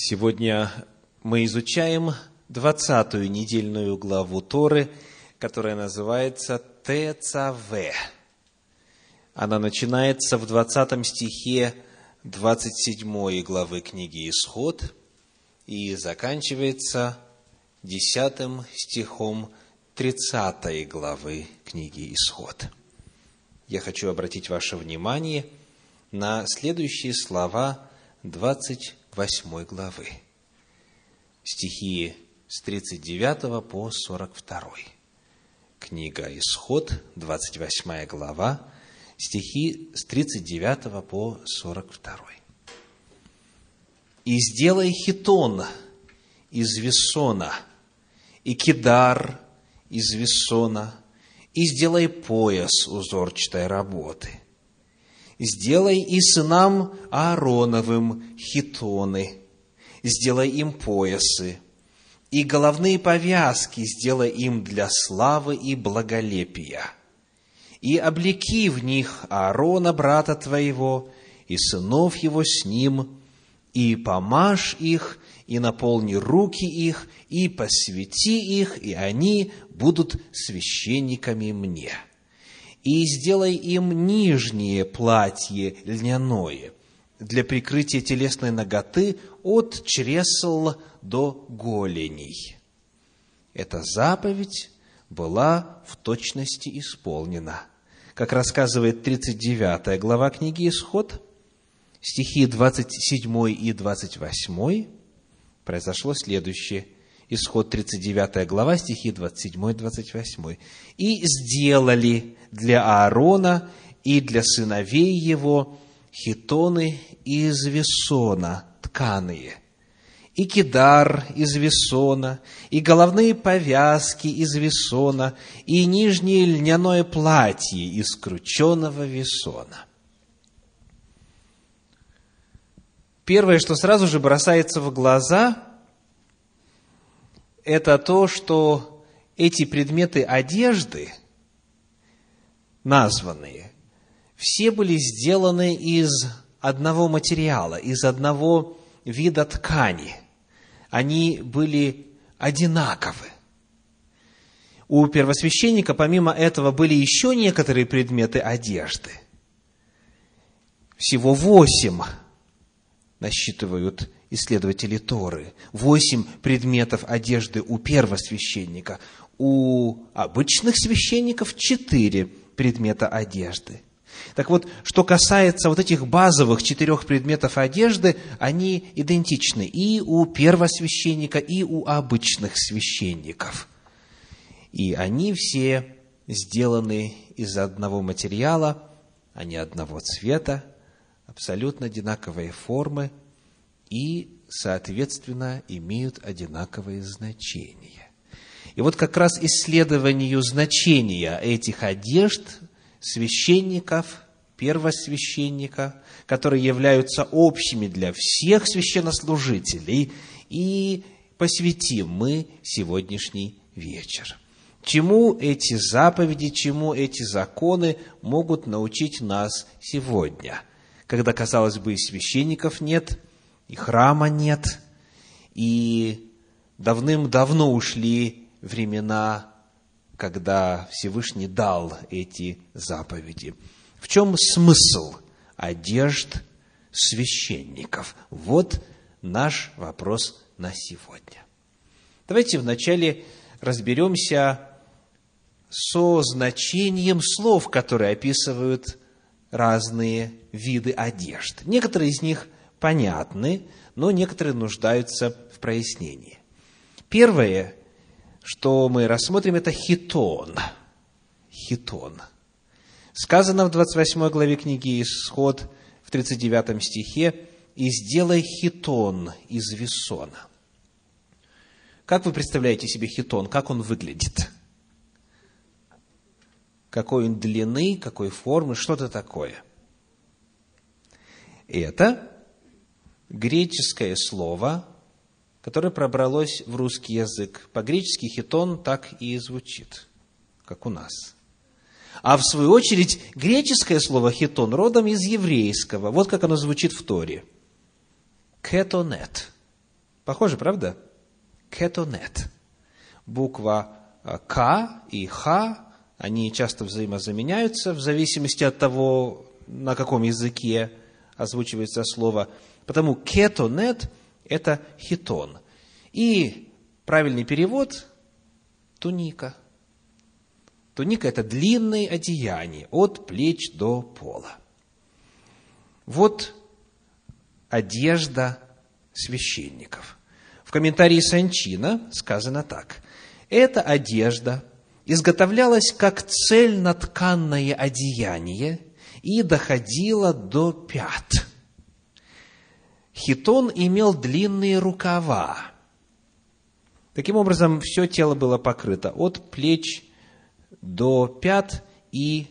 Сегодня мы изучаем двадцатую недельную главу Торы, которая называется ТЦВ. Она начинается в двадцатом стихе двадцать седьмой главы книги Исход и заканчивается десятым стихом тридцатой главы книги Исход. Я хочу обратить ваше внимание на следующие слова двадцать восьмой главы. Стихи с 39 по 42. Книга Исход, 28 глава, стихи с 39 по 42. «И сделай хитон из весона, и кидар из весона, и сделай пояс узорчатой работы – сделай и сынам Аароновым хитоны, сделай им поясы, и головные повязки сделай им для славы и благолепия. И облеки в них Аарона, брата твоего, и сынов его с ним, и помажь их, и наполни руки их, и посвяти их, и они будут священниками мне» и сделай им нижнее платье льняное для прикрытия телесной ноготы от чресл до голеней. Эта заповедь была в точности исполнена. Как рассказывает 39 глава книги «Исход», стихи 27 и 28, произошло следующее – Исход 39 глава, стихи 27 и 28. «И сделали для Аарона и для сыновей его хитоны из весона тканые, и кидар из весона, и головные повязки из весона, и нижнее льняное платье из крученного весона». Первое, что сразу же бросается в глаза – это то, что эти предметы одежды, названные, все были сделаны из одного материала, из одного вида ткани. Они были одинаковы. У первосвященника, помимо этого, были еще некоторые предметы одежды. Всего восемь насчитывают исследователи Торы. Восемь предметов одежды у первосвященника. У обычных священников четыре предмета одежды. Так вот, что касается вот этих базовых четырех предметов одежды, они идентичны и у первосвященника, и у обычных священников. И они все сделаны из одного материала, они одного цвета, абсолютно одинаковой формы – и, соответственно, имеют одинаковые значения. И вот как раз исследованию значения этих одежд священников, первосвященника, которые являются общими для всех священнослужителей, и посвятим мы сегодняшний вечер. Чему эти заповеди, чему эти законы могут научить нас сегодня, когда, казалось бы, и священников нет, и храма нет, и давным-давно ушли времена, когда Всевышний дал эти заповеди. В чем смысл одежд священников? Вот наш вопрос на сегодня. Давайте вначале разберемся со значением слов, которые описывают разные виды одежд. Некоторые из них понятны, но некоторые нуждаются в прояснении. Первое, что мы рассмотрим, это хитон. Хитон. Сказано в 28 главе книги Исход в 39 стихе, «И сделай хитон из весона». Как вы представляете себе хитон? Как он выглядит? Какой он длины, какой формы, что-то такое. Это греческое слово, которое пробралось в русский язык. По-гречески хитон так и звучит, как у нас. А в свою очередь, греческое слово хитон родом из еврейского. Вот как оно звучит в Торе. Кетонет. Похоже, правда? Кетонет. Буква э, К и Х, они часто взаимозаменяются в зависимости от того, на каком языке озвучивается слово. Потому кетонет – это хитон. И правильный перевод – туника. Туника – это длинное одеяние от плеч до пола. Вот одежда священников. В комментарии Санчина сказано так. Эта одежда изготовлялась как цельнотканное одеяние и доходила до пят. Хитон имел длинные рукава. Таким образом, все тело было покрыто от плеч до пят и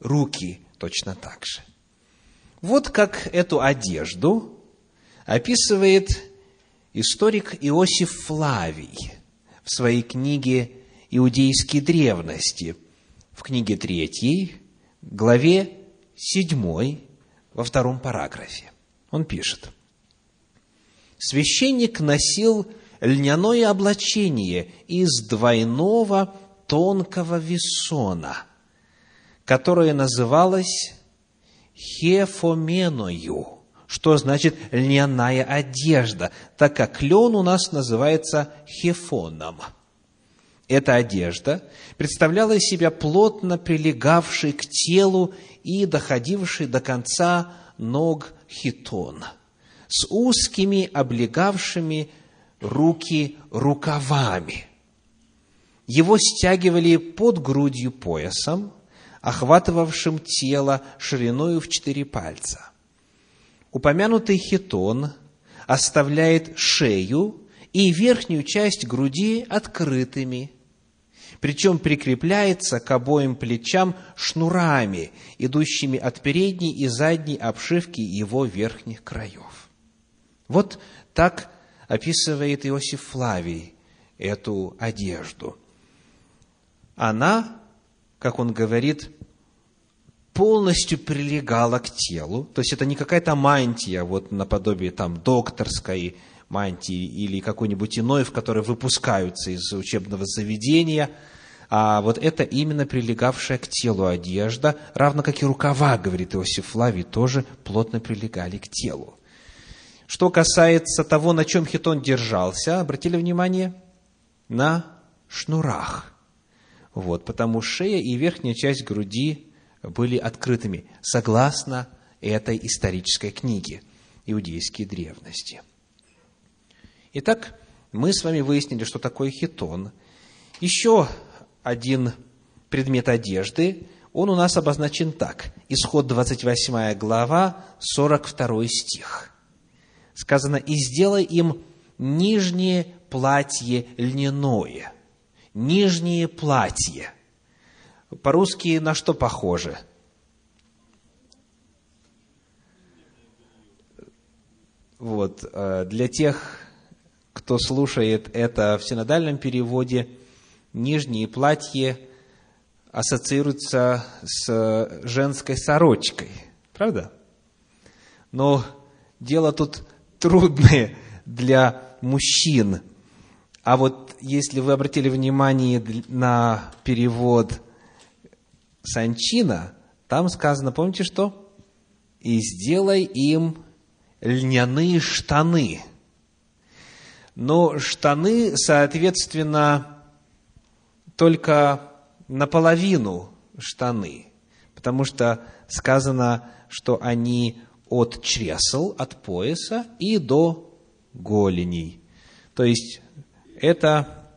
руки точно так же. Вот как эту одежду описывает историк Иосиф Флавий в своей книге «Иудейские древности», в книге третьей, главе седьмой, во втором параграфе. Он пишет. Священник носил льняное облачение из двойного тонкого весона, которое называлось хефоменою, что значит льняная одежда, так как лен у нас называется хефоном. Эта одежда представляла из себя плотно прилегавший к телу и доходивший до конца ног хитон, с узкими облегавшими руки рукавами. Его стягивали под грудью поясом, охватывавшим тело шириною в четыре пальца. Упомянутый хитон оставляет шею и верхнюю часть груди открытыми, причем прикрепляется к обоим плечам шнурами, идущими от передней и задней обшивки его верхних краев. Вот так описывает Иосиф Флавий эту одежду. Она как он говорит, полностью прилегала к телу. То есть это не какая-то мантия, вот наподобие там докторской мантии или какой-нибудь иной, в которой выпускаются из учебного заведения, а вот это именно прилегавшая к телу одежда, равно как и рукава, говорит Иосиф Флавий, тоже плотно прилегали к телу. Что касается того, на чем хитон держался, обратили внимание? На шнурах. Вот, потому шея и верхняя часть груди были открытыми, согласно этой исторической книге «Иудейские древности». Итак, мы с вами выяснили, что такое хитон. Еще один предмет одежды, он у нас обозначен так. Исход 28 глава, 42 стих. Сказано, «И сделай им нижнее платье льняное, нижнее платье. По-русски на что похоже? Вот, э, для тех, кто слушает это в синодальном переводе, нижнее платье ассоциируется с женской сорочкой. Правда? Но дело тут трудное для мужчин – а вот если вы обратили внимание на перевод Санчина, там сказано, помните что? «И сделай им льняные штаны». Но штаны, соответственно, только наполовину штаны, потому что сказано, что они от чресл, от пояса и до голеней. То есть это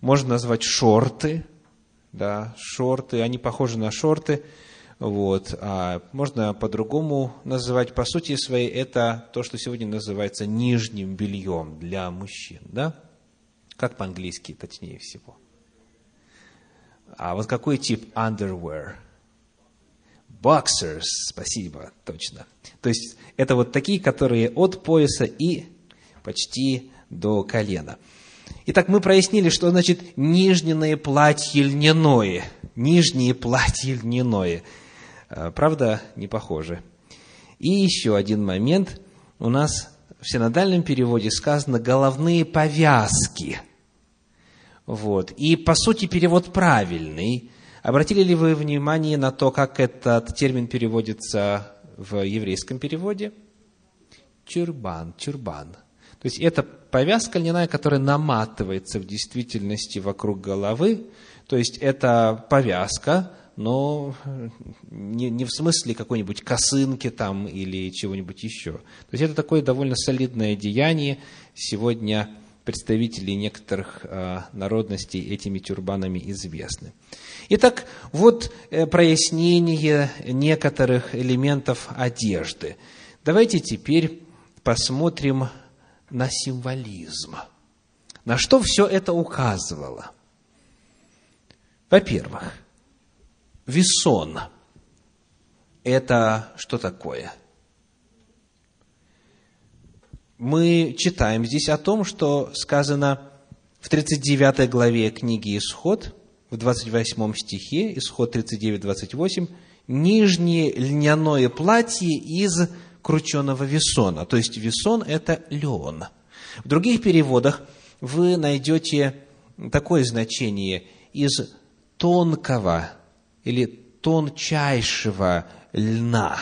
можно назвать шорты, да, шорты, они похожи на шорты, вот, а можно по-другому называть, по сути своей, это то, что сегодня называется нижним бельем для мужчин, да? Как по-английски, точнее всего. А вот какой тип underwear? Boxers, спасибо, точно. То есть, это вот такие, которые от пояса и почти до колена – Итак, мы прояснили, что значит нижнее платье льняное. Нижнее платье льняное. А, правда, не похоже. И еще один момент. У нас в синодальном переводе сказано «головные повязки». Вот. И, по сути, перевод правильный. Обратили ли вы внимание на то, как этот термин переводится в еврейском переводе? Чурбан, чурбан. То есть это повязка льняная, которая наматывается в действительности вокруг головы. То есть это повязка, но не, не в смысле какой-нибудь косынки там или чего-нибудь еще. То есть это такое довольно солидное деяние. Сегодня представители некоторых э, народностей этими тюрбанами известны. Итак, вот э, прояснение некоторых элементов одежды. Давайте теперь посмотрим на символизм. На что все это указывало? Во-первых, весон – это что такое? Мы читаем здесь о том, что сказано в 39 главе книги «Исход», в 28 стихе, Исход 39-28, «нижнее льняное платье из крученого весона. То есть весон – это лен. В других переводах вы найдете такое значение из тонкого или тончайшего льна.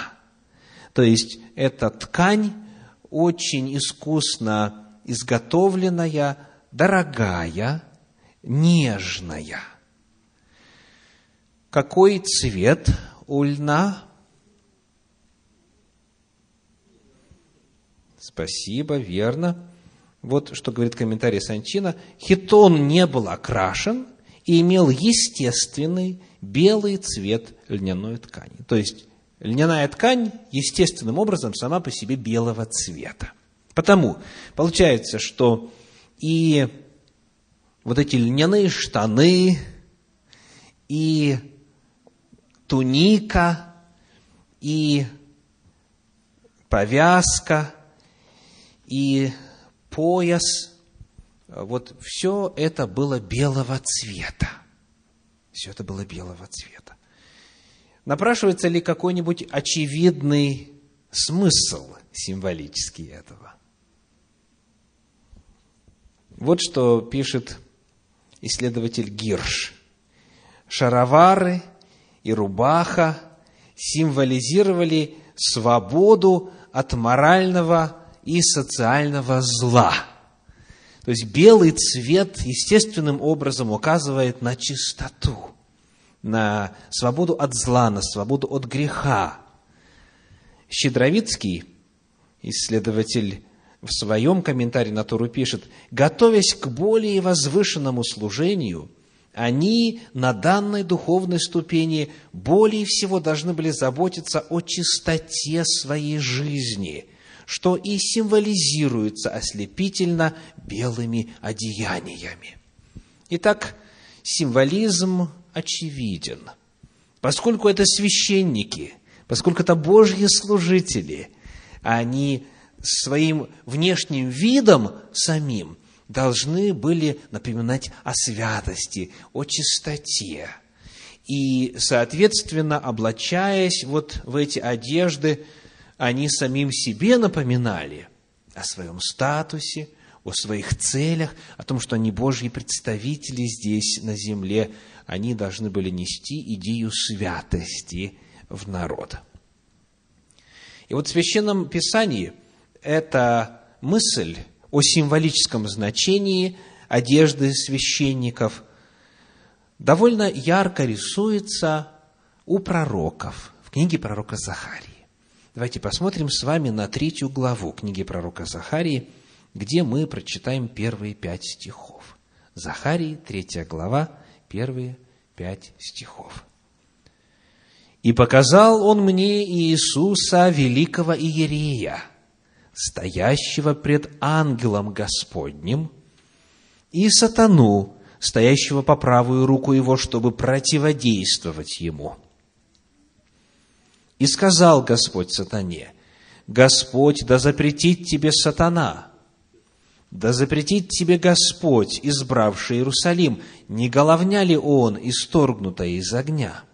То есть это ткань очень искусно изготовленная, дорогая, нежная. Какой цвет у льна? Спасибо, верно. Вот что говорит комментарий Санчина. Хитон не был окрашен и имел естественный белый цвет льняной ткани. То есть, льняная ткань естественным образом сама по себе белого цвета. Потому получается, что и вот эти льняные штаны, и туника, и повязка – и пояс, вот все это было белого цвета. Все это было белого цвета. Напрашивается ли какой-нибудь очевидный смысл символический этого? Вот что пишет исследователь Гирш. Шаровары и рубаха символизировали свободу от морального и социального зла. То есть белый цвет естественным образом указывает на чистоту, на свободу от зла, на свободу от греха. Щедровицкий, исследователь в своем комментарии на Туру пишет, готовясь к более возвышенному служению, они на данной духовной ступени более всего должны были заботиться о чистоте своей жизни – что и символизируется ослепительно белыми одеяниями. Итак, символизм очевиден. Поскольку это священники, поскольку это Божьи служители, они своим внешним видом самим должны были напоминать о святости, о чистоте. И, соответственно, облачаясь вот в эти одежды, они самим себе напоминали о своем статусе, о своих целях, о том, что они Божьи представители здесь, на земле. Они должны были нести идею святости в народ. И вот в Священном Писании эта мысль о символическом значении одежды священников довольно ярко рисуется у пророков в книге пророка Захарии. Давайте посмотрим с вами на третью главу книги пророка Захарии, где мы прочитаем первые пять стихов. Захарии, третья глава, первые пять стихов. «И показал он мне Иисуса, великого Иерея, стоящего пред ангелом Господним, и сатану, стоящего по правую руку его, чтобы противодействовать ему». И сказал Господь сатане, Господь, да запретит тебе сатана, да запретит тебе Господь, избравший Иерусалим, не головня ли он, исторгнутая из огня?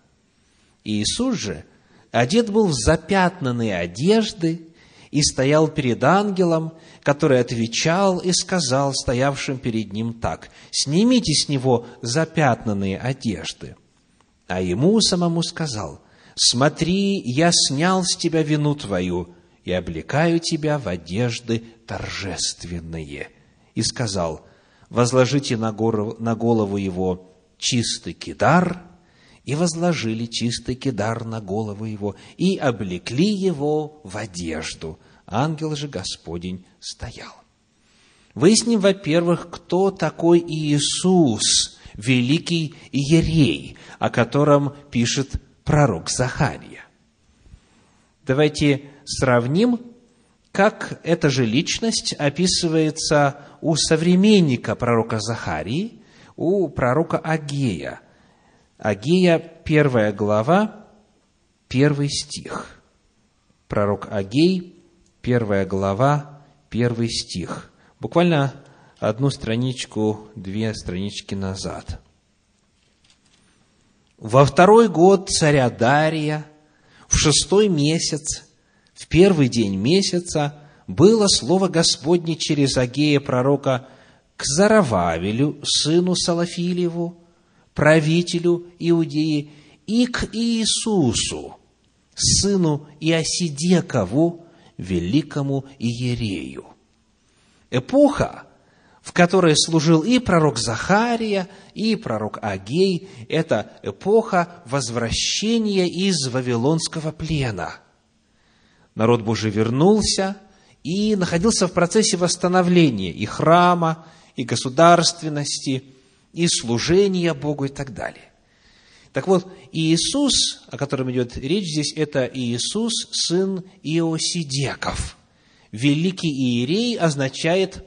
И Иисус же одет был в запятнанные одежды, и стоял перед ангелом, который отвечал и сказал стоявшим перед ним так, «Снимите с него запятнанные одежды». А ему самому сказал, «Смотри, я снял с тебя вину твою и облекаю тебя в одежды торжественные». И сказал, «Возложите на голову его чистый кидар, и возложили чистый кидар на голову его, и облекли его в одежду. Ангел же Господень стоял. Выясним, во-первых, кто такой Иисус, великий Иерей, о котором пишет пророк Захария. Давайте сравним, как эта же личность описывается у современника пророка Захарии, у пророка Агея – Агея, первая глава, первый стих. Пророк Агей, первая глава, первый стих. Буквально одну страничку, две странички назад. Во второй год царя Дария, в шестой месяц, в первый день месяца, было слово Господне через Агея пророка к Зарававелю, сыну Салафилеву, правителю Иудеи, и к Иисусу, сыну Иосидекову, великому Иерею. Эпоха, в которой служил и пророк Захария, и пророк Агей, это эпоха возвращения из Вавилонского плена. Народ Божий вернулся и находился в процессе восстановления и храма, и государственности – и служения Богу и так далее. Так вот, Иисус, о котором идет речь здесь, это Иисус, сын Иосидеков. Великий Иерей означает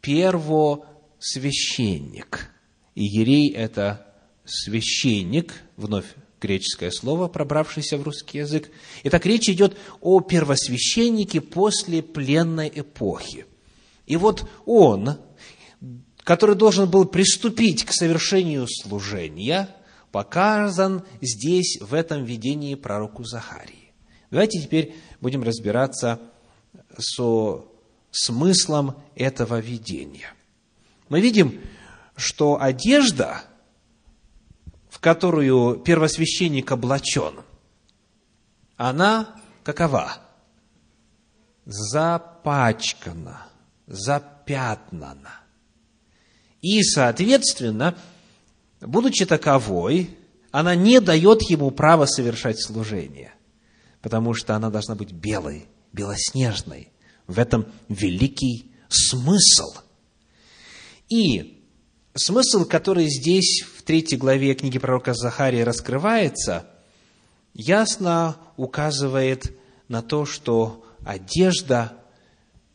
первосвященник. Иерей – это священник, вновь греческое слово, пробравшееся в русский язык. Итак, речь идет о первосвященнике после пленной эпохи. И вот он, который должен был приступить к совершению служения, показан здесь, в этом видении пророку Захарии. Давайте теперь будем разбираться со смыслом этого видения. Мы видим, что одежда, в которую первосвященник облачен, она какова? Запачкана, запятнана. И, соответственно, будучи таковой, она не дает ему права совершать служение, потому что она должна быть белой, белоснежной. В этом великий смысл. И смысл, который здесь в третьей главе книги пророка Захария раскрывается, ясно указывает на то, что одежда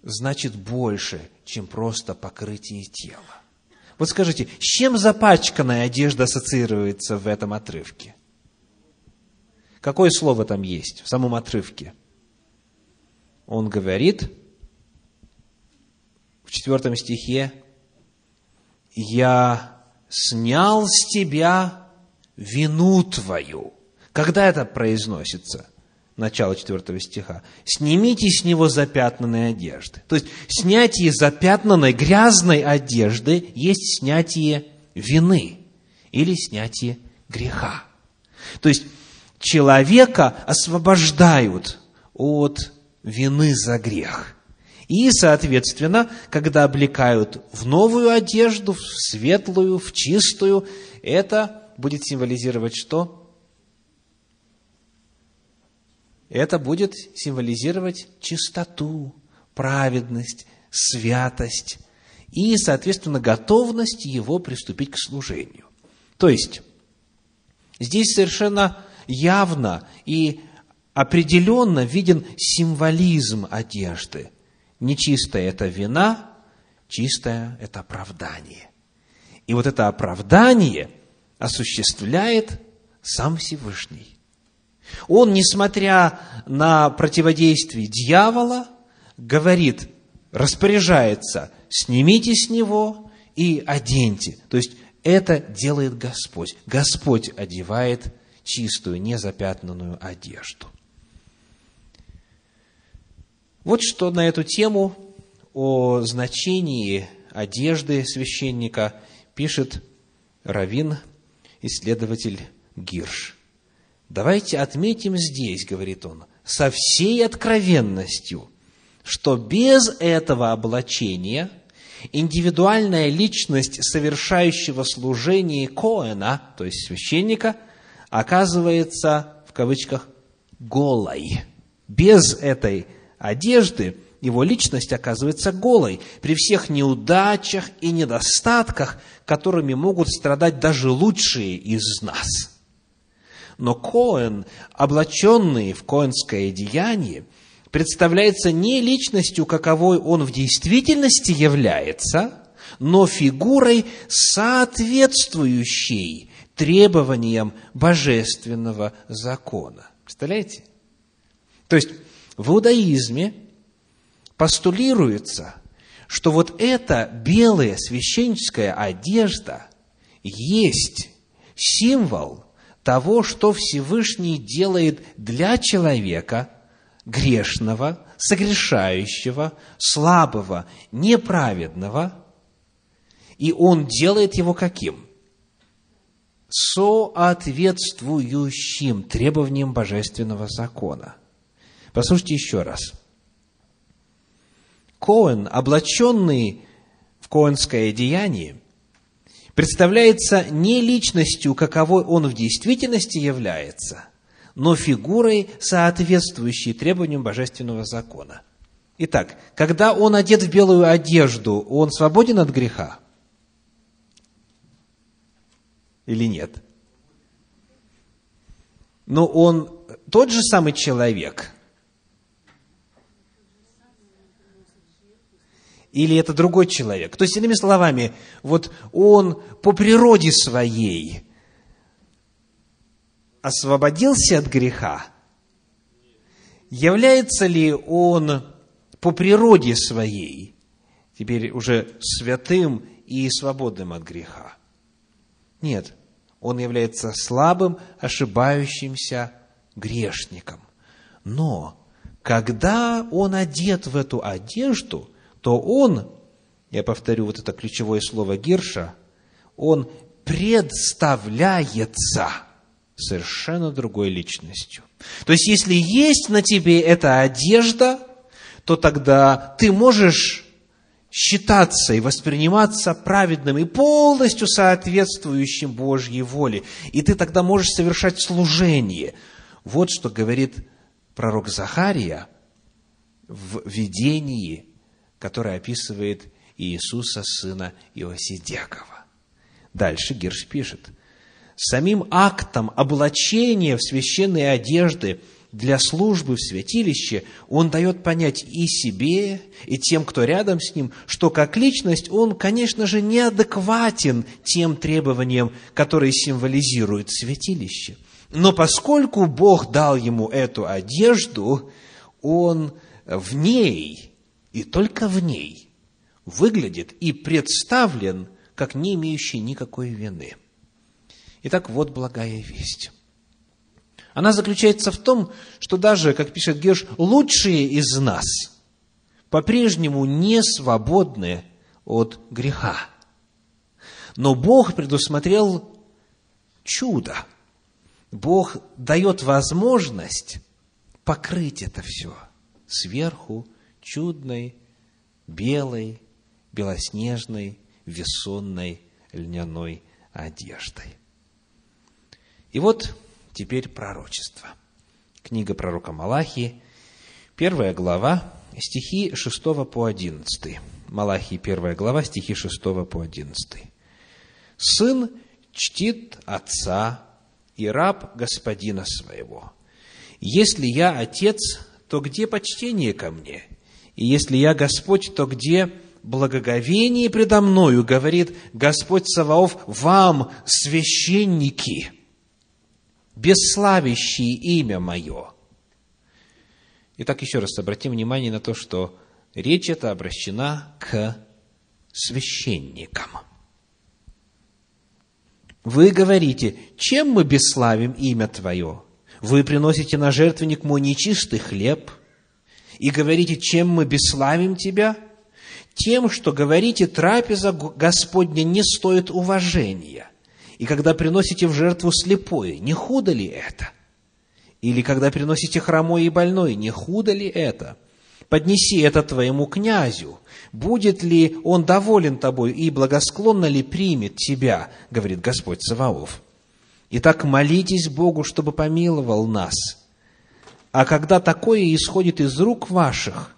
значит больше, чем просто покрытие тела. Вот скажите, с чем запачканная одежда ассоциируется в этом отрывке? Какое слово там есть в самом отрывке? Он говорит в четвертом стихе, «Я снял с тебя вину твою». Когда это произносится? Начало 4 стиха, «Снимите с него запятнанные одежды». То есть, снятие запятнанной, грязной одежды есть снятие вины или снятие греха. То есть, человека освобождают от вины за грех. И, соответственно, когда облекают в новую одежду, в светлую, в чистую, это будет символизировать что? Это будет символизировать чистоту, праведность, святость и, соответственно, готовность его приступить к служению. То есть, здесь совершенно явно и определенно виден символизм одежды. Нечистая – это вина, чистая – это оправдание. И вот это оправдание осуществляет сам Всевышний. Он, несмотря на противодействие дьявола, говорит, распоряжается, снимите с него и оденьте. То есть, это делает Господь. Господь одевает чистую, незапятнанную одежду. Вот что на эту тему о значении одежды священника пишет Равин, исследователь Гирш. Давайте отметим здесь, говорит он, со всей откровенностью, что без этого облачения индивидуальная личность совершающего служение Коэна, то есть священника, оказывается, в кавычках, голой. Без этой одежды его личность оказывается голой при всех неудачах и недостатках, которыми могут страдать даже лучшие из нас. Но Коэн, облаченный в коэнское деяние, представляется не личностью, каковой он в действительности является, но фигурой, соответствующей требованиям божественного закона. Представляете? То есть в иудаизме постулируется, что вот эта белая священническая одежда есть символ того, что Всевышний делает для человека грешного, согрешающего, слабого, неправедного, и он делает его каким? Соответствующим требованиям божественного закона. Послушайте еще раз. Коэн, облаченный в коэнское деяние, представляется не личностью, каковой он в действительности является, но фигурой, соответствующей требованиям божественного закона. Итак, когда он одет в белую одежду, он свободен от греха? Или нет? Но он тот же самый человек. Или это другой человек? То есть, иными словами, вот он по природе своей освободился от греха, является ли он по природе своей теперь уже святым и свободным от греха? Нет, он является слабым, ошибающимся грешником. Но когда он одет в эту одежду, то он, я повторю вот это ключевое слово Гирша, он представляется – совершенно другой личностью. То есть, если есть на тебе эта одежда, то тогда ты можешь считаться и восприниматься праведным и полностью соответствующим Божьей воле. И ты тогда можешь совершать служение. Вот что говорит пророк Захария в видении, которое описывает Иисуса, сына Иосидекова. Дальше Гирш пишет – самим актом облачения в священные одежды для службы в святилище, он дает понять и себе, и тем, кто рядом с ним, что как личность он, конечно же, неадекватен тем требованиям, которые символизируют святилище. Но поскольку Бог дал ему эту одежду, он в ней, и только в ней, выглядит и представлен как не имеющий никакой вины. Итак, вот благая весть. Она заключается в том, что даже, как пишет Герш, лучшие из нас по-прежнему не свободны от греха. Но Бог предусмотрел чудо. Бог дает возможность покрыть это все сверху чудной, белой, белоснежной, весонной льняной одеждой. И вот теперь пророчество. Книга пророка Малахии, первая глава, стихи 6 по 11. Малахии, первая глава, стихи 6 по 11. «Сын чтит отца и раб господина своего. Если я отец, то где почтение ко мне? И если я Господь, то где благоговение предо мною, говорит Господь Саваоф, вам, священники?» бесславящие имя мое. Итак, еще раз обратим внимание на то, что речь эта обращена к священникам. Вы говорите, чем мы бесславим имя Твое? Вы приносите на жертвенник мой нечистый хлеб, и говорите, чем мы бесславим Тебя? Тем, что говорите, трапеза Господня не стоит уважения. И когда приносите в жертву слепое, не худо ли это? Или когда приносите хромой и больной, не худо ли это? Поднеси это твоему князю. Будет ли он доволен тобой и благосклонно ли примет тебя, говорит Господь Саваоф. Итак, молитесь Богу, чтобы помиловал нас. А когда такое исходит из рук ваших,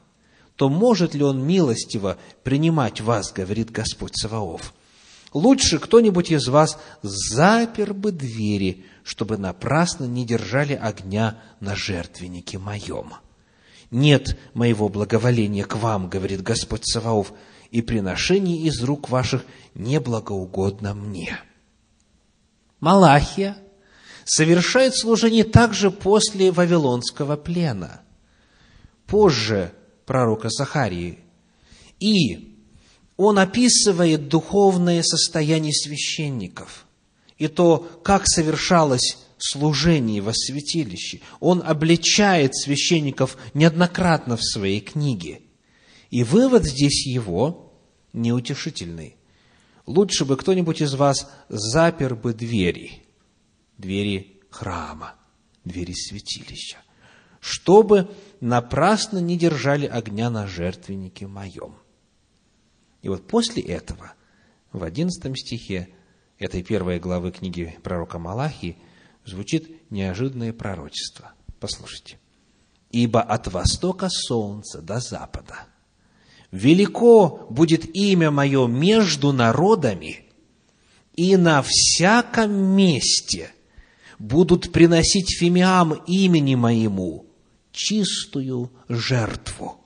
то может ли Он милостиво принимать вас, говорит Господь Саваоф? Лучше кто-нибудь из вас запер бы двери, чтобы напрасно не держали огня на жертвеннике моем. Нет моего благоволения к вам, говорит Господь Саваоф, и приношение из рук ваших неблагоугодно мне. Малахия совершает служение также после Вавилонского плена. Позже пророка Захарии. И он описывает духовное состояние священников и то, как совершалось служение во святилище. Он обличает священников неоднократно в своей книге. И вывод здесь его неутешительный. Лучше бы кто-нибудь из вас запер бы двери, двери храма, двери святилища, чтобы напрасно не держали огня на жертвеннике моем. И вот после этого, в одиннадцатом стихе этой первой главы книги пророка Малахии, звучит неожиданное пророчество. Послушайте. «Ибо от востока солнца до запада велико будет имя мое между народами, и на всяком месте будут приносить фимиам имени моему, чистую жертву.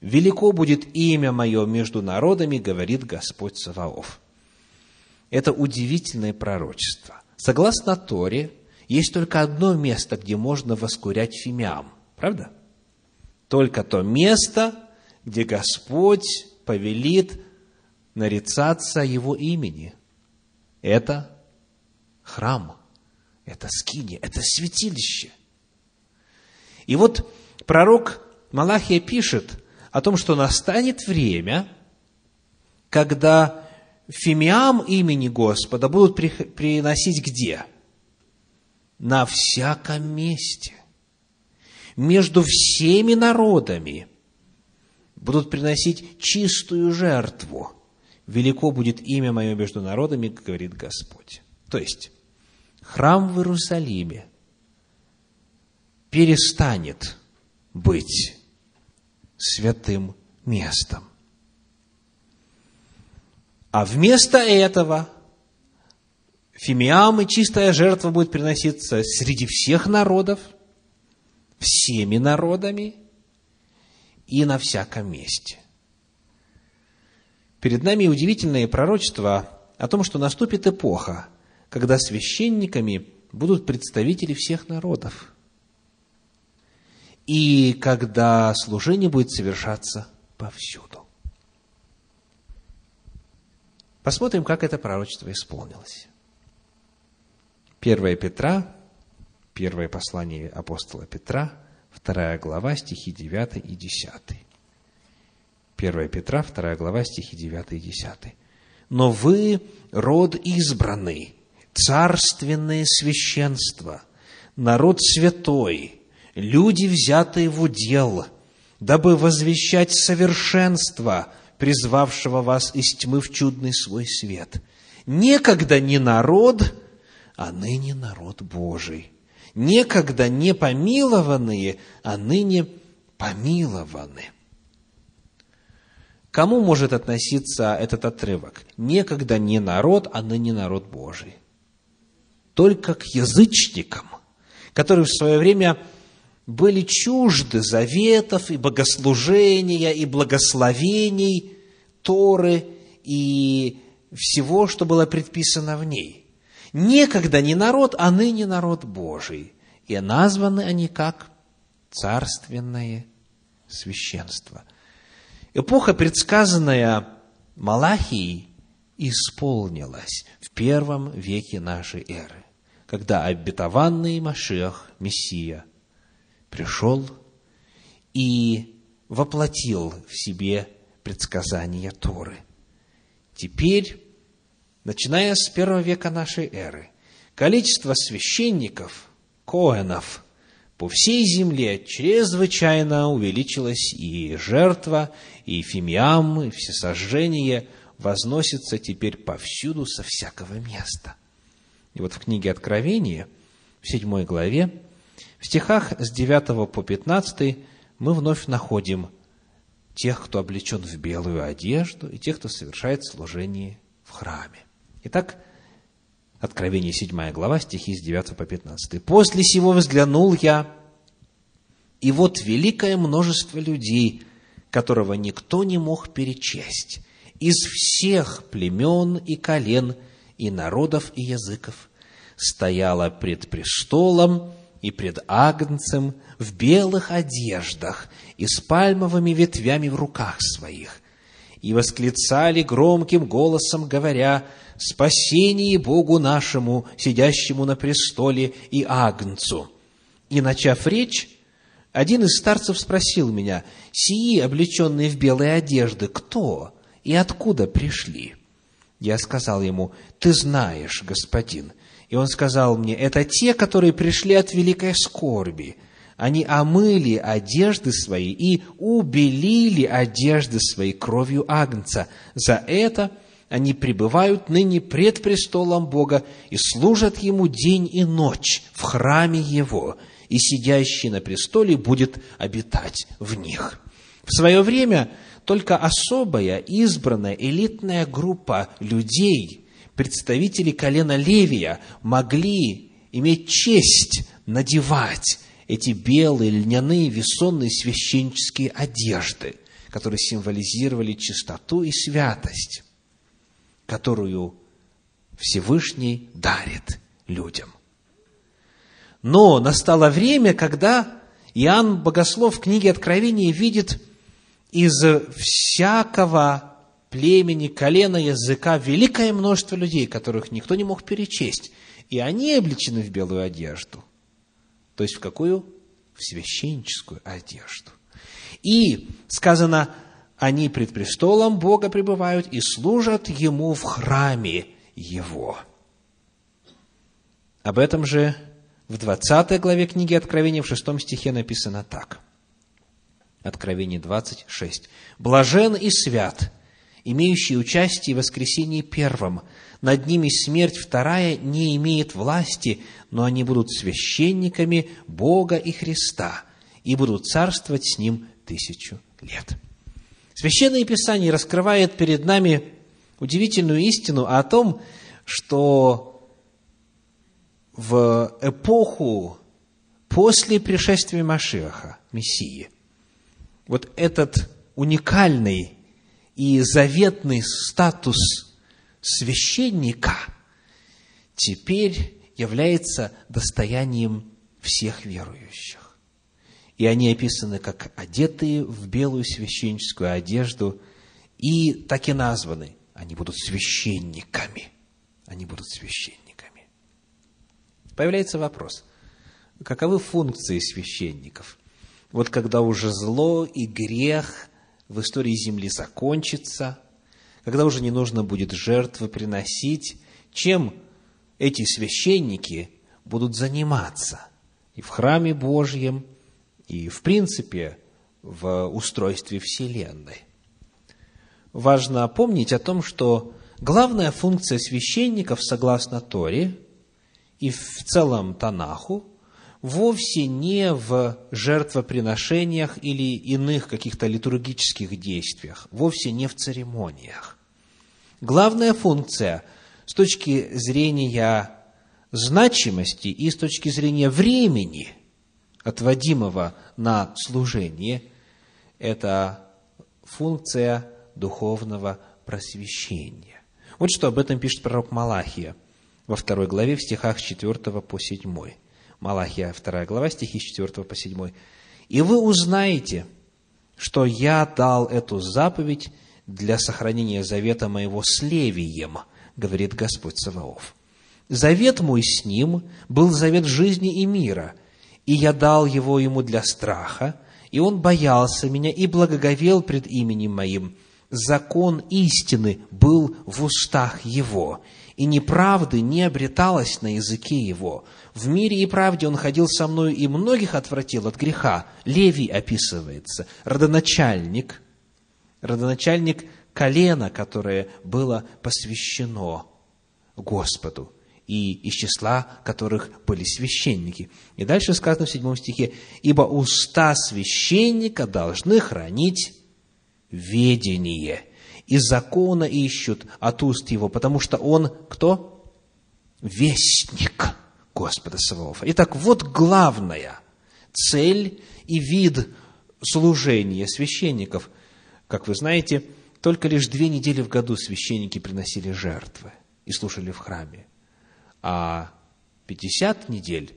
Велико будет имя мое между народами, говорит Господь Саваоф. Это удивительное пророчество. Согласно Торе, есть только одно место, где можно воскурять фимиам. Правда? Только то место, где Господь повелит нарицаться Его имени. Это храм, это скини, это святилище – и вот пророк Малахия пишет о том, что настанет время, когда фимиам имени Господа будут приносить где? На всяком месте. Между всеми народами будут приносить чистую жертву. Велико будет имя мое между народами, говорит Господь. То есть, храм в Иерусалиме – перестанет быть святым местом. А вместо этого фимиам и чистая жертва будет приноситься среди всех народов, всеми народами и на всяком месте. Перед нами удивительное пророчество о том, что наступит эпоха, когда священниками будут представители всех народов – и когда служение будет совершаться повсюду. Посмотрим, как это пророчество исполнилось. 1 Петра, первое послание апостола Петра, вторая глава, стихи 9 и 10. 1 Петра, вторая глава, стихи 9 и 10. «Но вы род избранный, царственное священство, народ святой, люди, взятые в удел, дабы возвещать совершенство, призвавшего вас из тьмы в чудный свой свет. Некогда не народ, а ныне народ Божий. Некогда не помилованные, а ныне помилованы. Кому может относиться этот отрывок? Некогда не народ, а ныне народ Божий. Только к язычникам, которые в свое время были чужды заветов и богослужения, и благословений Торы и всего, что было предписано в ней. Некогда не народ, а ныне народ Божий. И названы они как царственное священство. Эпоха, предсказанная Малахией, исполнилась в первом веке нашей эры, когда обетованный Машех, Мессия – пришел и воплотил в себе предсказания Торы. Теперь, начиная с первого века нашей эры, количество священников, коэнов, по всей земле чрезвычайно увеличилось, и жертва, и фимиам, и всесожжение возносится теперь повсюду со всякого места. И вот в книге Откровения, в седьмой главе, в стихах с 9 по 15 мы вновь находим тех, кто облечен в белую одежду, и тех, кто совершает служение в храме. Итак, Откровение 7 глава, стихи с 9 по 15. «После сего взглянул я, и вот великое множество людей, которого никто не мог перечесть, из всех племен и колен, и народов, и языков, стояло пред престолом и пред Агнцем в белых одеждах и с пальмовыми ветвями в руках своих, и восклицали громким голосом, говоря, «Спасение Богу нашему, сидящему на престоле, и Агнцу!» И, начав речь, один из старцев спросил меня, «Сии, облеченные в белые одежды, кто и откуда пришли?» Я сказал ему, «Ты знаешь, господин». И он сказал мне, «Это те, которые пришли от великой скорби, они омыли одежды свои и убелили одежды свои кровью Агнца. За это они пребывают ныне пред престолом Бога и служат Ему день и ночь в храме Его, и сидящий на престоле будет обитать в них. В свое время только особая, избранная, элитная группа людей, представители колена Левия, могли иметь честь надевать эти белые льняные весонные священнические одежды, которые символизировали чистоту и святость, которую Всевышний дарит людям. Но настало время, когда Иоанн Богослов в книге Откровения видит из всякого племени, колена, языка великое множество людей, которых никто не мог перечесть, и они облечены в белую одежду – то есть в какую? В священническую одежду. И сказано, они пред престолом Бога пребывают и служат Ему в храме Его. Об этом же в 20 главе книги Откровения в 6 стихе написано так. Откровение 26. «Блажен и свят, имеющий участие в воскресении первом, над ними смерть вторая не имеет власти, но они будут священниками Бога и Христа и будут царствовать с Ним тысячу лет. Священное Писание раскрывает перед нами удивительную истину о том, что в эпоху после пришествия Машеха, Мессии, вот этот уникальный и заветный статус священника теперь является достоянием всех верующих. И они описаны как одетые в белую священническую одежду и так и названы. Они будут священниками. Они будут священниками. Появляется вопрос, каковы функции священников? Вот когда уже зло и грех в истории Земли закончится – когда уже не нужно будет жертвы приносить, чем эти священники будут заниматься и в храме Божьем, и в принципе в устройстве Вселенной. Важно помнить о том, что главная функция священников, согласно Торе и в целом Танаху, вовсе не в жертвоприношениях или иных каких-то литургических действиях, вовсе не в церемониях. Главная функция с точки зрения значимости и с точки зрения времени, отводимого на служение, это функция духовного просвещения. Вот что об этом пишет пророк Малахия во второй главе в стихах с 4 по 7. Малахия, 2 глава, стихи с 4 по 7. «И вы узнаете, что я дал эту заповедь для сохранения завета моего с Левием, говорит Господь Саваоф. Завет мой с ним был завет жизни и мира, и я дал его ему для страха, и он боялся меня и благоговел пред именем моим. Закон истины был в устах его, и неправды не обреталось на языке его. В мире и правде он ходил со мною, и многих отвратил от греха. Левий описывается, родоначальник, родоначальник колена, которое было посвящено Господу и из числа которых были священники. И дальше сказано в седьмом стихе, «Ибо уста священника должны хранить ведение, и закона ищут от уст его, потому что он кто? Вестник Господа Саваофа. Итак, вот главная цель и вид служения священников. Как вы знаете, только лишь две недели в году священники приносили жертвы и слушали в храме а 50 недель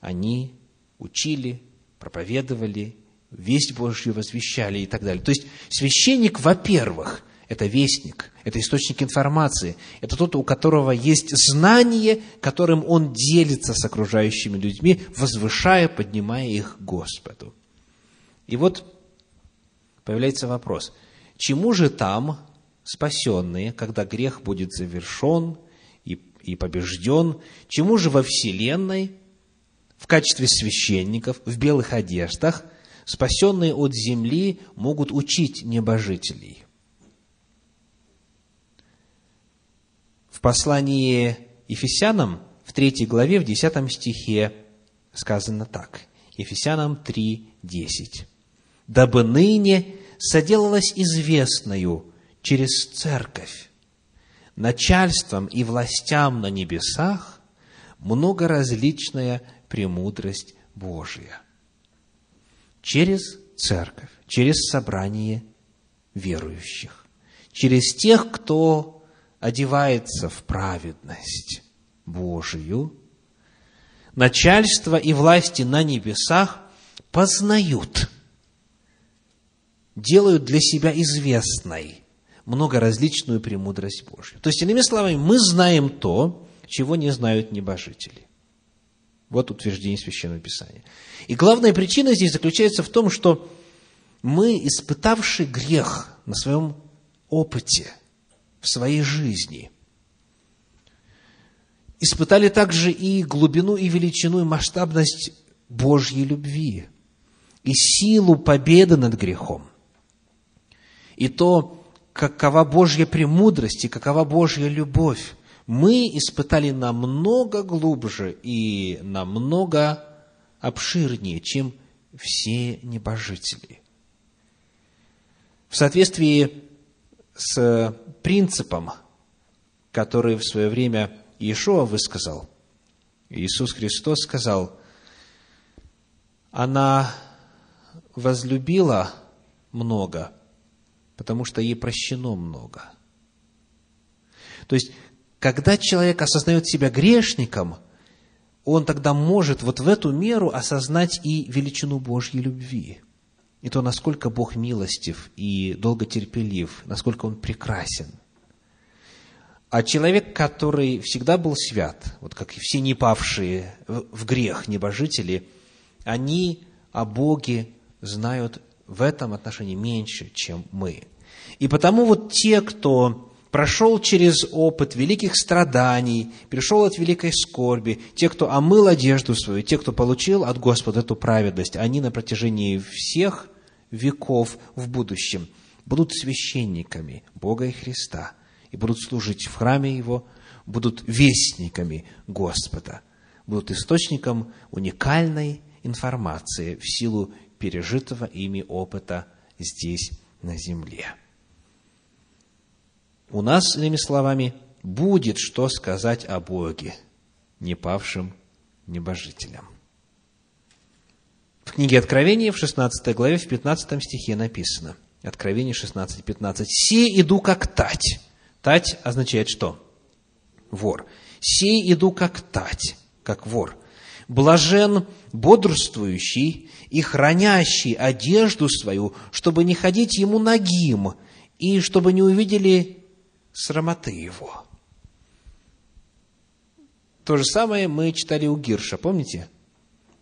они учили, проповедовали, весть Божью возвещали и так далее. То есть священник, во-первых, это вестник, это источник информации, это тот, у которого есть знание, которым он делится с окружающими людьми, возвышая, поднимая их к Господу. И вот появляется вопрос, чему же там спасенные, когда грех будет завершен, и побежден, чему же во Вселенной в качестве священников в белых одеждах спасенные от земли могут учить небожителей. Послании Ефесянам в третьей главе, в десятом стихе сказано так. Ефесянам 3.10. «Дабы ныне соделалось известною через церковь начальством и властям на небесах многоразличная премудрость Божия. Через церковь, через собрание верующих, через тех, кто одевается в праведность Божию, начальство и власти на небесах познают, делают для себя известной многоразличную премудрость Божью. То есть, иными словами, мы знаем то, чего не знают небожители. Вот утверждение Священного Писания. И главная причина здесь заключается в том, что мы, испытавший грех на своем опыте, в своей жизни, испытали также и глубину, и величину, и масштабность Божьей любви, и силу победы над грехом, и то, какова Божья премудрость и какова Божья любовь, мы испытали намного глубже и намного обширнее, чем все небожители. В соответствии с принципом, который в свое время Иешуа высказал, Иисус Христос сказал, она возлюбила много, потому что ей прощено много. То есть, когда человек осознает себя грешником, он тогда может вот в эту меру осознать и величину Божьей любви. И то, насколько Бог милостив и долготерпелив, насколько Он прекрасен. А человек, который всегда был свят, вот как и все не павшие в грех небожители, они о Боге знают в этом отношении меньше, чем мы. И потому вот те, кто прошел через опыт великих страданий, пришел от великой скорби, те, кто омыл одежду свою, те, кто получил от Господа эту праведность, они на протяжении всех веков в будущем будут священниками Бога и Христа и будут служить в храме Его, будут вестниками Господа, будут источником уникальной информации в силу пережитого ими опыта здесь, на земле. У нас, иными словами, будет что сказать о Боге, не павшим небожителям. В книге Откровения, в 16 главе, в 15 стихе написано, Откровение 16, 15, «Се иду как тать». Тать означает что? Вор. «Се иду как тать», как вор. «Блажен бодрствующий и хранящий одежду свою, чтобы не ходить ему нагим, и чтобы не увидели срамоты его. То же самое мы читали у Гирша, помните?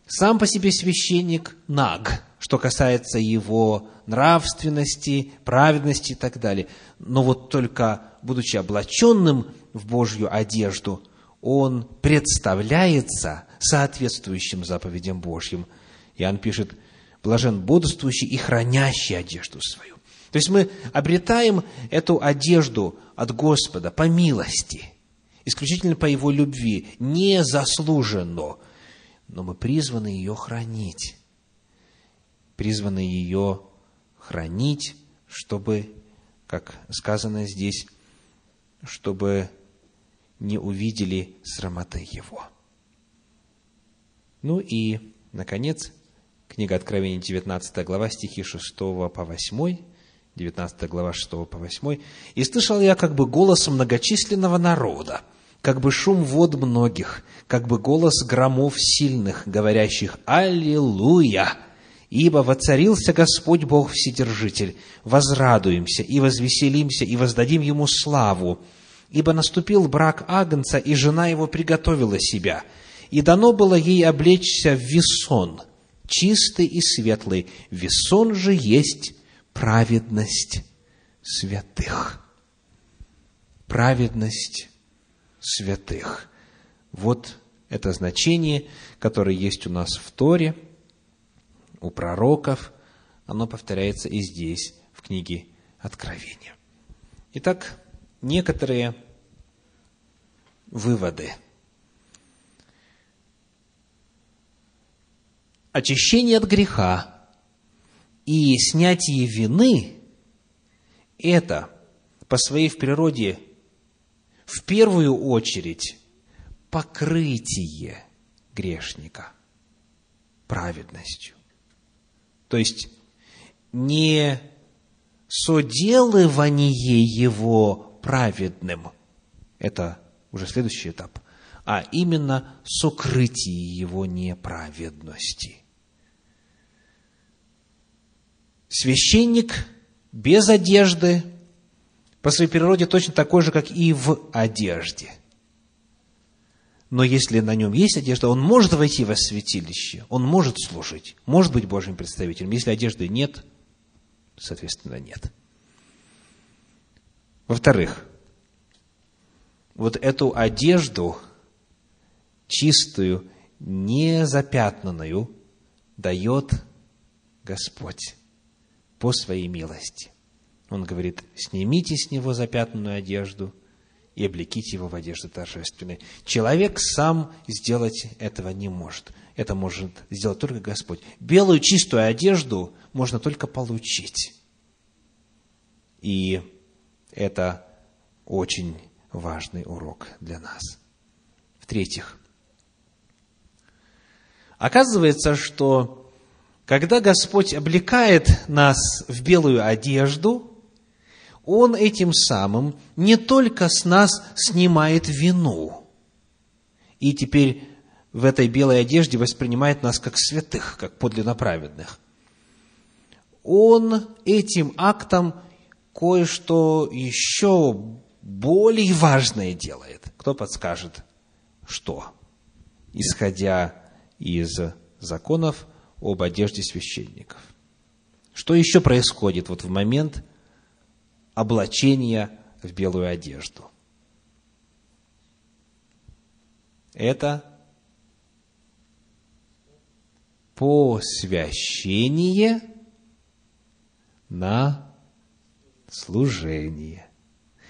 Сам по себе священник наг. что касается его нравственности, праведности и так далее. Но вот только будучи облаченным в Божью одежду, он представляется соответствующим заповедям Божьим. Иоанн пишет, блажен бодрствующий и хранящий одежду свою. То есть мы обретаем эту одежду от Господа по милости, исключительно по Его любви, незаслуженно, но мы призваны ее хранить призваны ее хранить, чтобы, как сказано здесь, чтобы не увидели срамоты его. Ну и, наконец, книга Откровения, 19 глава, стихи 6 по 8, 19 глава 6 по 8. «И слышал я как бы голос многочисленного народа, как бы шум вод многих, как бы голос громов сильных, говорящих «Аллилуйя!» Ибо воцарился Господь Бог Вседержитель, возрадуемся и возвеселимся и воздадим Ему славу. Ибо наступил брак Агнца, и жена его приготовила себя, и дано было ей облечься в весон, чистый и светлый. Весон же есть праведность святых. Праведность святых. Вот это значение, которое есть у нас в Торе – у пророков, оно повторяется и здесь, в книге Откровения. Итак, некоторые выводы. Очищение от греха и снятие вины – это по своей в природе в первую очередь покрытие грешника праведностью. То есть, не соделывание его праведным, это уже следующий этап, а именно сокрытие его неправедности. Священник без одежды по своей природе точно такой же, как и в одежде – но если на нем есть одежда, он может войти во святилище, он может служить, может быть Божьим представителем. Если одежды нет, соответственно, нет. Во-вторых, вот эту одежду, чистую, незапятнанную, дает Господь по своей милости. Он говорит, снимите с него запятнанную одежду – и облеките его в одежды торжественные. Человек сам сделать этого не может. Это может сделать только Господь. Белую чистую одежду можно только получить. И это очень важный урок для нас. В-третьих, оказывается, что когда Господь облекает нас в белую одежду – он этим самым не только с нас снимает вину, и теперь в этой белой одежде воспринимает нас как святых, как подлинно праведных. Он этим актом кое-что еще более важное делает. Кто подскажет, что? Исходя из законов об одежде священников. Что еще происходит вот в момент, облачения в белую одежду. Это посвящение на служение.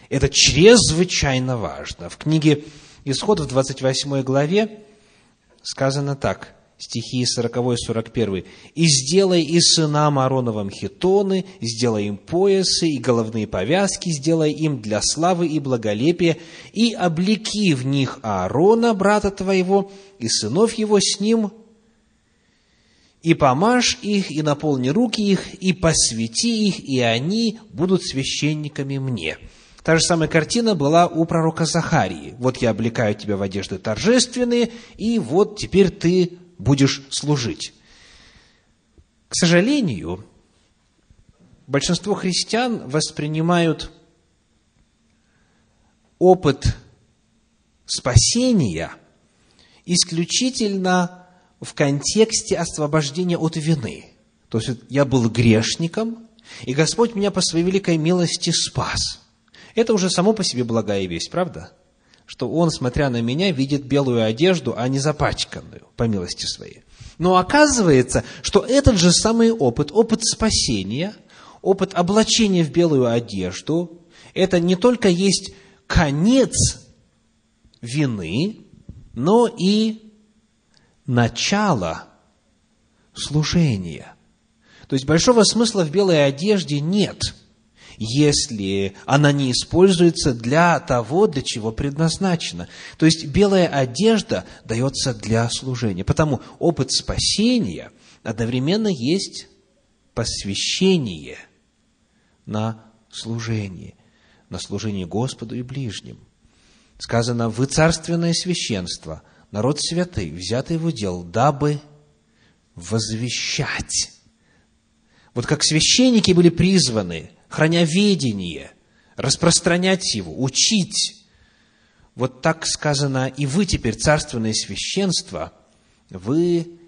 Это чрезвычайно важно. В книге Исход в 28 главе сказано так стихи 40 и 41. «И сделай и сынам Аароновым хитоны, сделай им поясы и головные повязки, сделай им для славы и благолепия, и облеки в них Аарона, брата твоего, и сынов его с ним, и помажь их, и наполни руки их, и посвяти их, и они будут священниками мне». Та же самая картина была у пророка Захарии. Вот я облекаю тебя в одежды торжественные, и вот теперь ты будешь служить. К сожалению, большинство христиан воспринимают опыт спасения исключительно в контексте освобождения от вины. То есть я был грешником, и Господь меня по своей великой милости спас. Это уже само по себе благая весть, правда? Что Он, смотря на меня, видит белую одежду, а не запачканную, по милости своей. Но оказывается, что этот же самый опыт, опыт спасения, опыт облачения в белую одежду, это не только есть конец вины, но и начало служения. То есть большого смысла в белой одежде нет, если она не используется для того, для чего предназначена. То есть белая одежда дается для служения. Потому опыт спасения одновременно есть посвящение на служение, на служение Господу и ближним. Сказано, вы царственное священство, народ святый, взятый в удел, дабы возвещать. Вот как священники были призваны, храня ведение, распространять его, учить. Вот так сказано, и вы теперь царственное священство, вы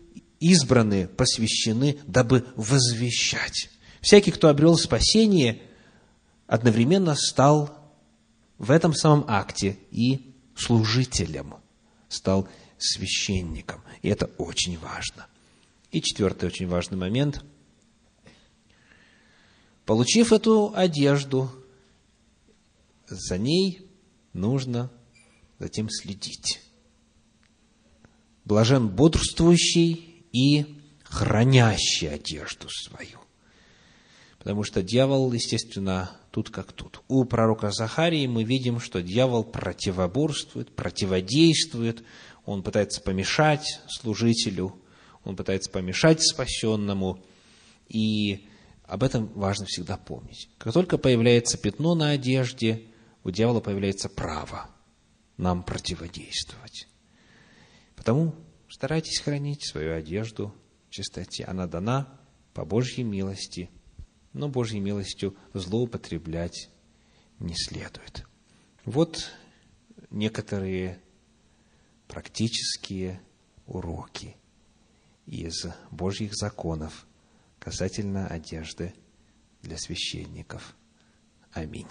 избраны, посвящены, дабы возвещать. Всякий, кто обрел спасение, одновременно стал в этом самом акте и служителем, стал священником. И это очень важно. И четвертый очень важный момент. Получив эту одежду, за ней нужно затем следить. Блажен бодрствующий и хранящий одежду свою. Потому что дьявол, естественно, тут как тут. У пророка Захарии мы видим, что дьявол противоборствует, противодействует, он пытается помешать служителю, он пытается помешать спасенному, и об этом важно всегда помнить. Как только появляется пятно на одежде, у дьявола появляется право нам противодействовать. Потому старайтесь хранить свою одежду в чистоте. Она дана по Божьей милости, но Божьей милостью злоупотреблять не следует. Вот некоторые практические уроки из Божьих законов касательно одежды для священников. Аминь.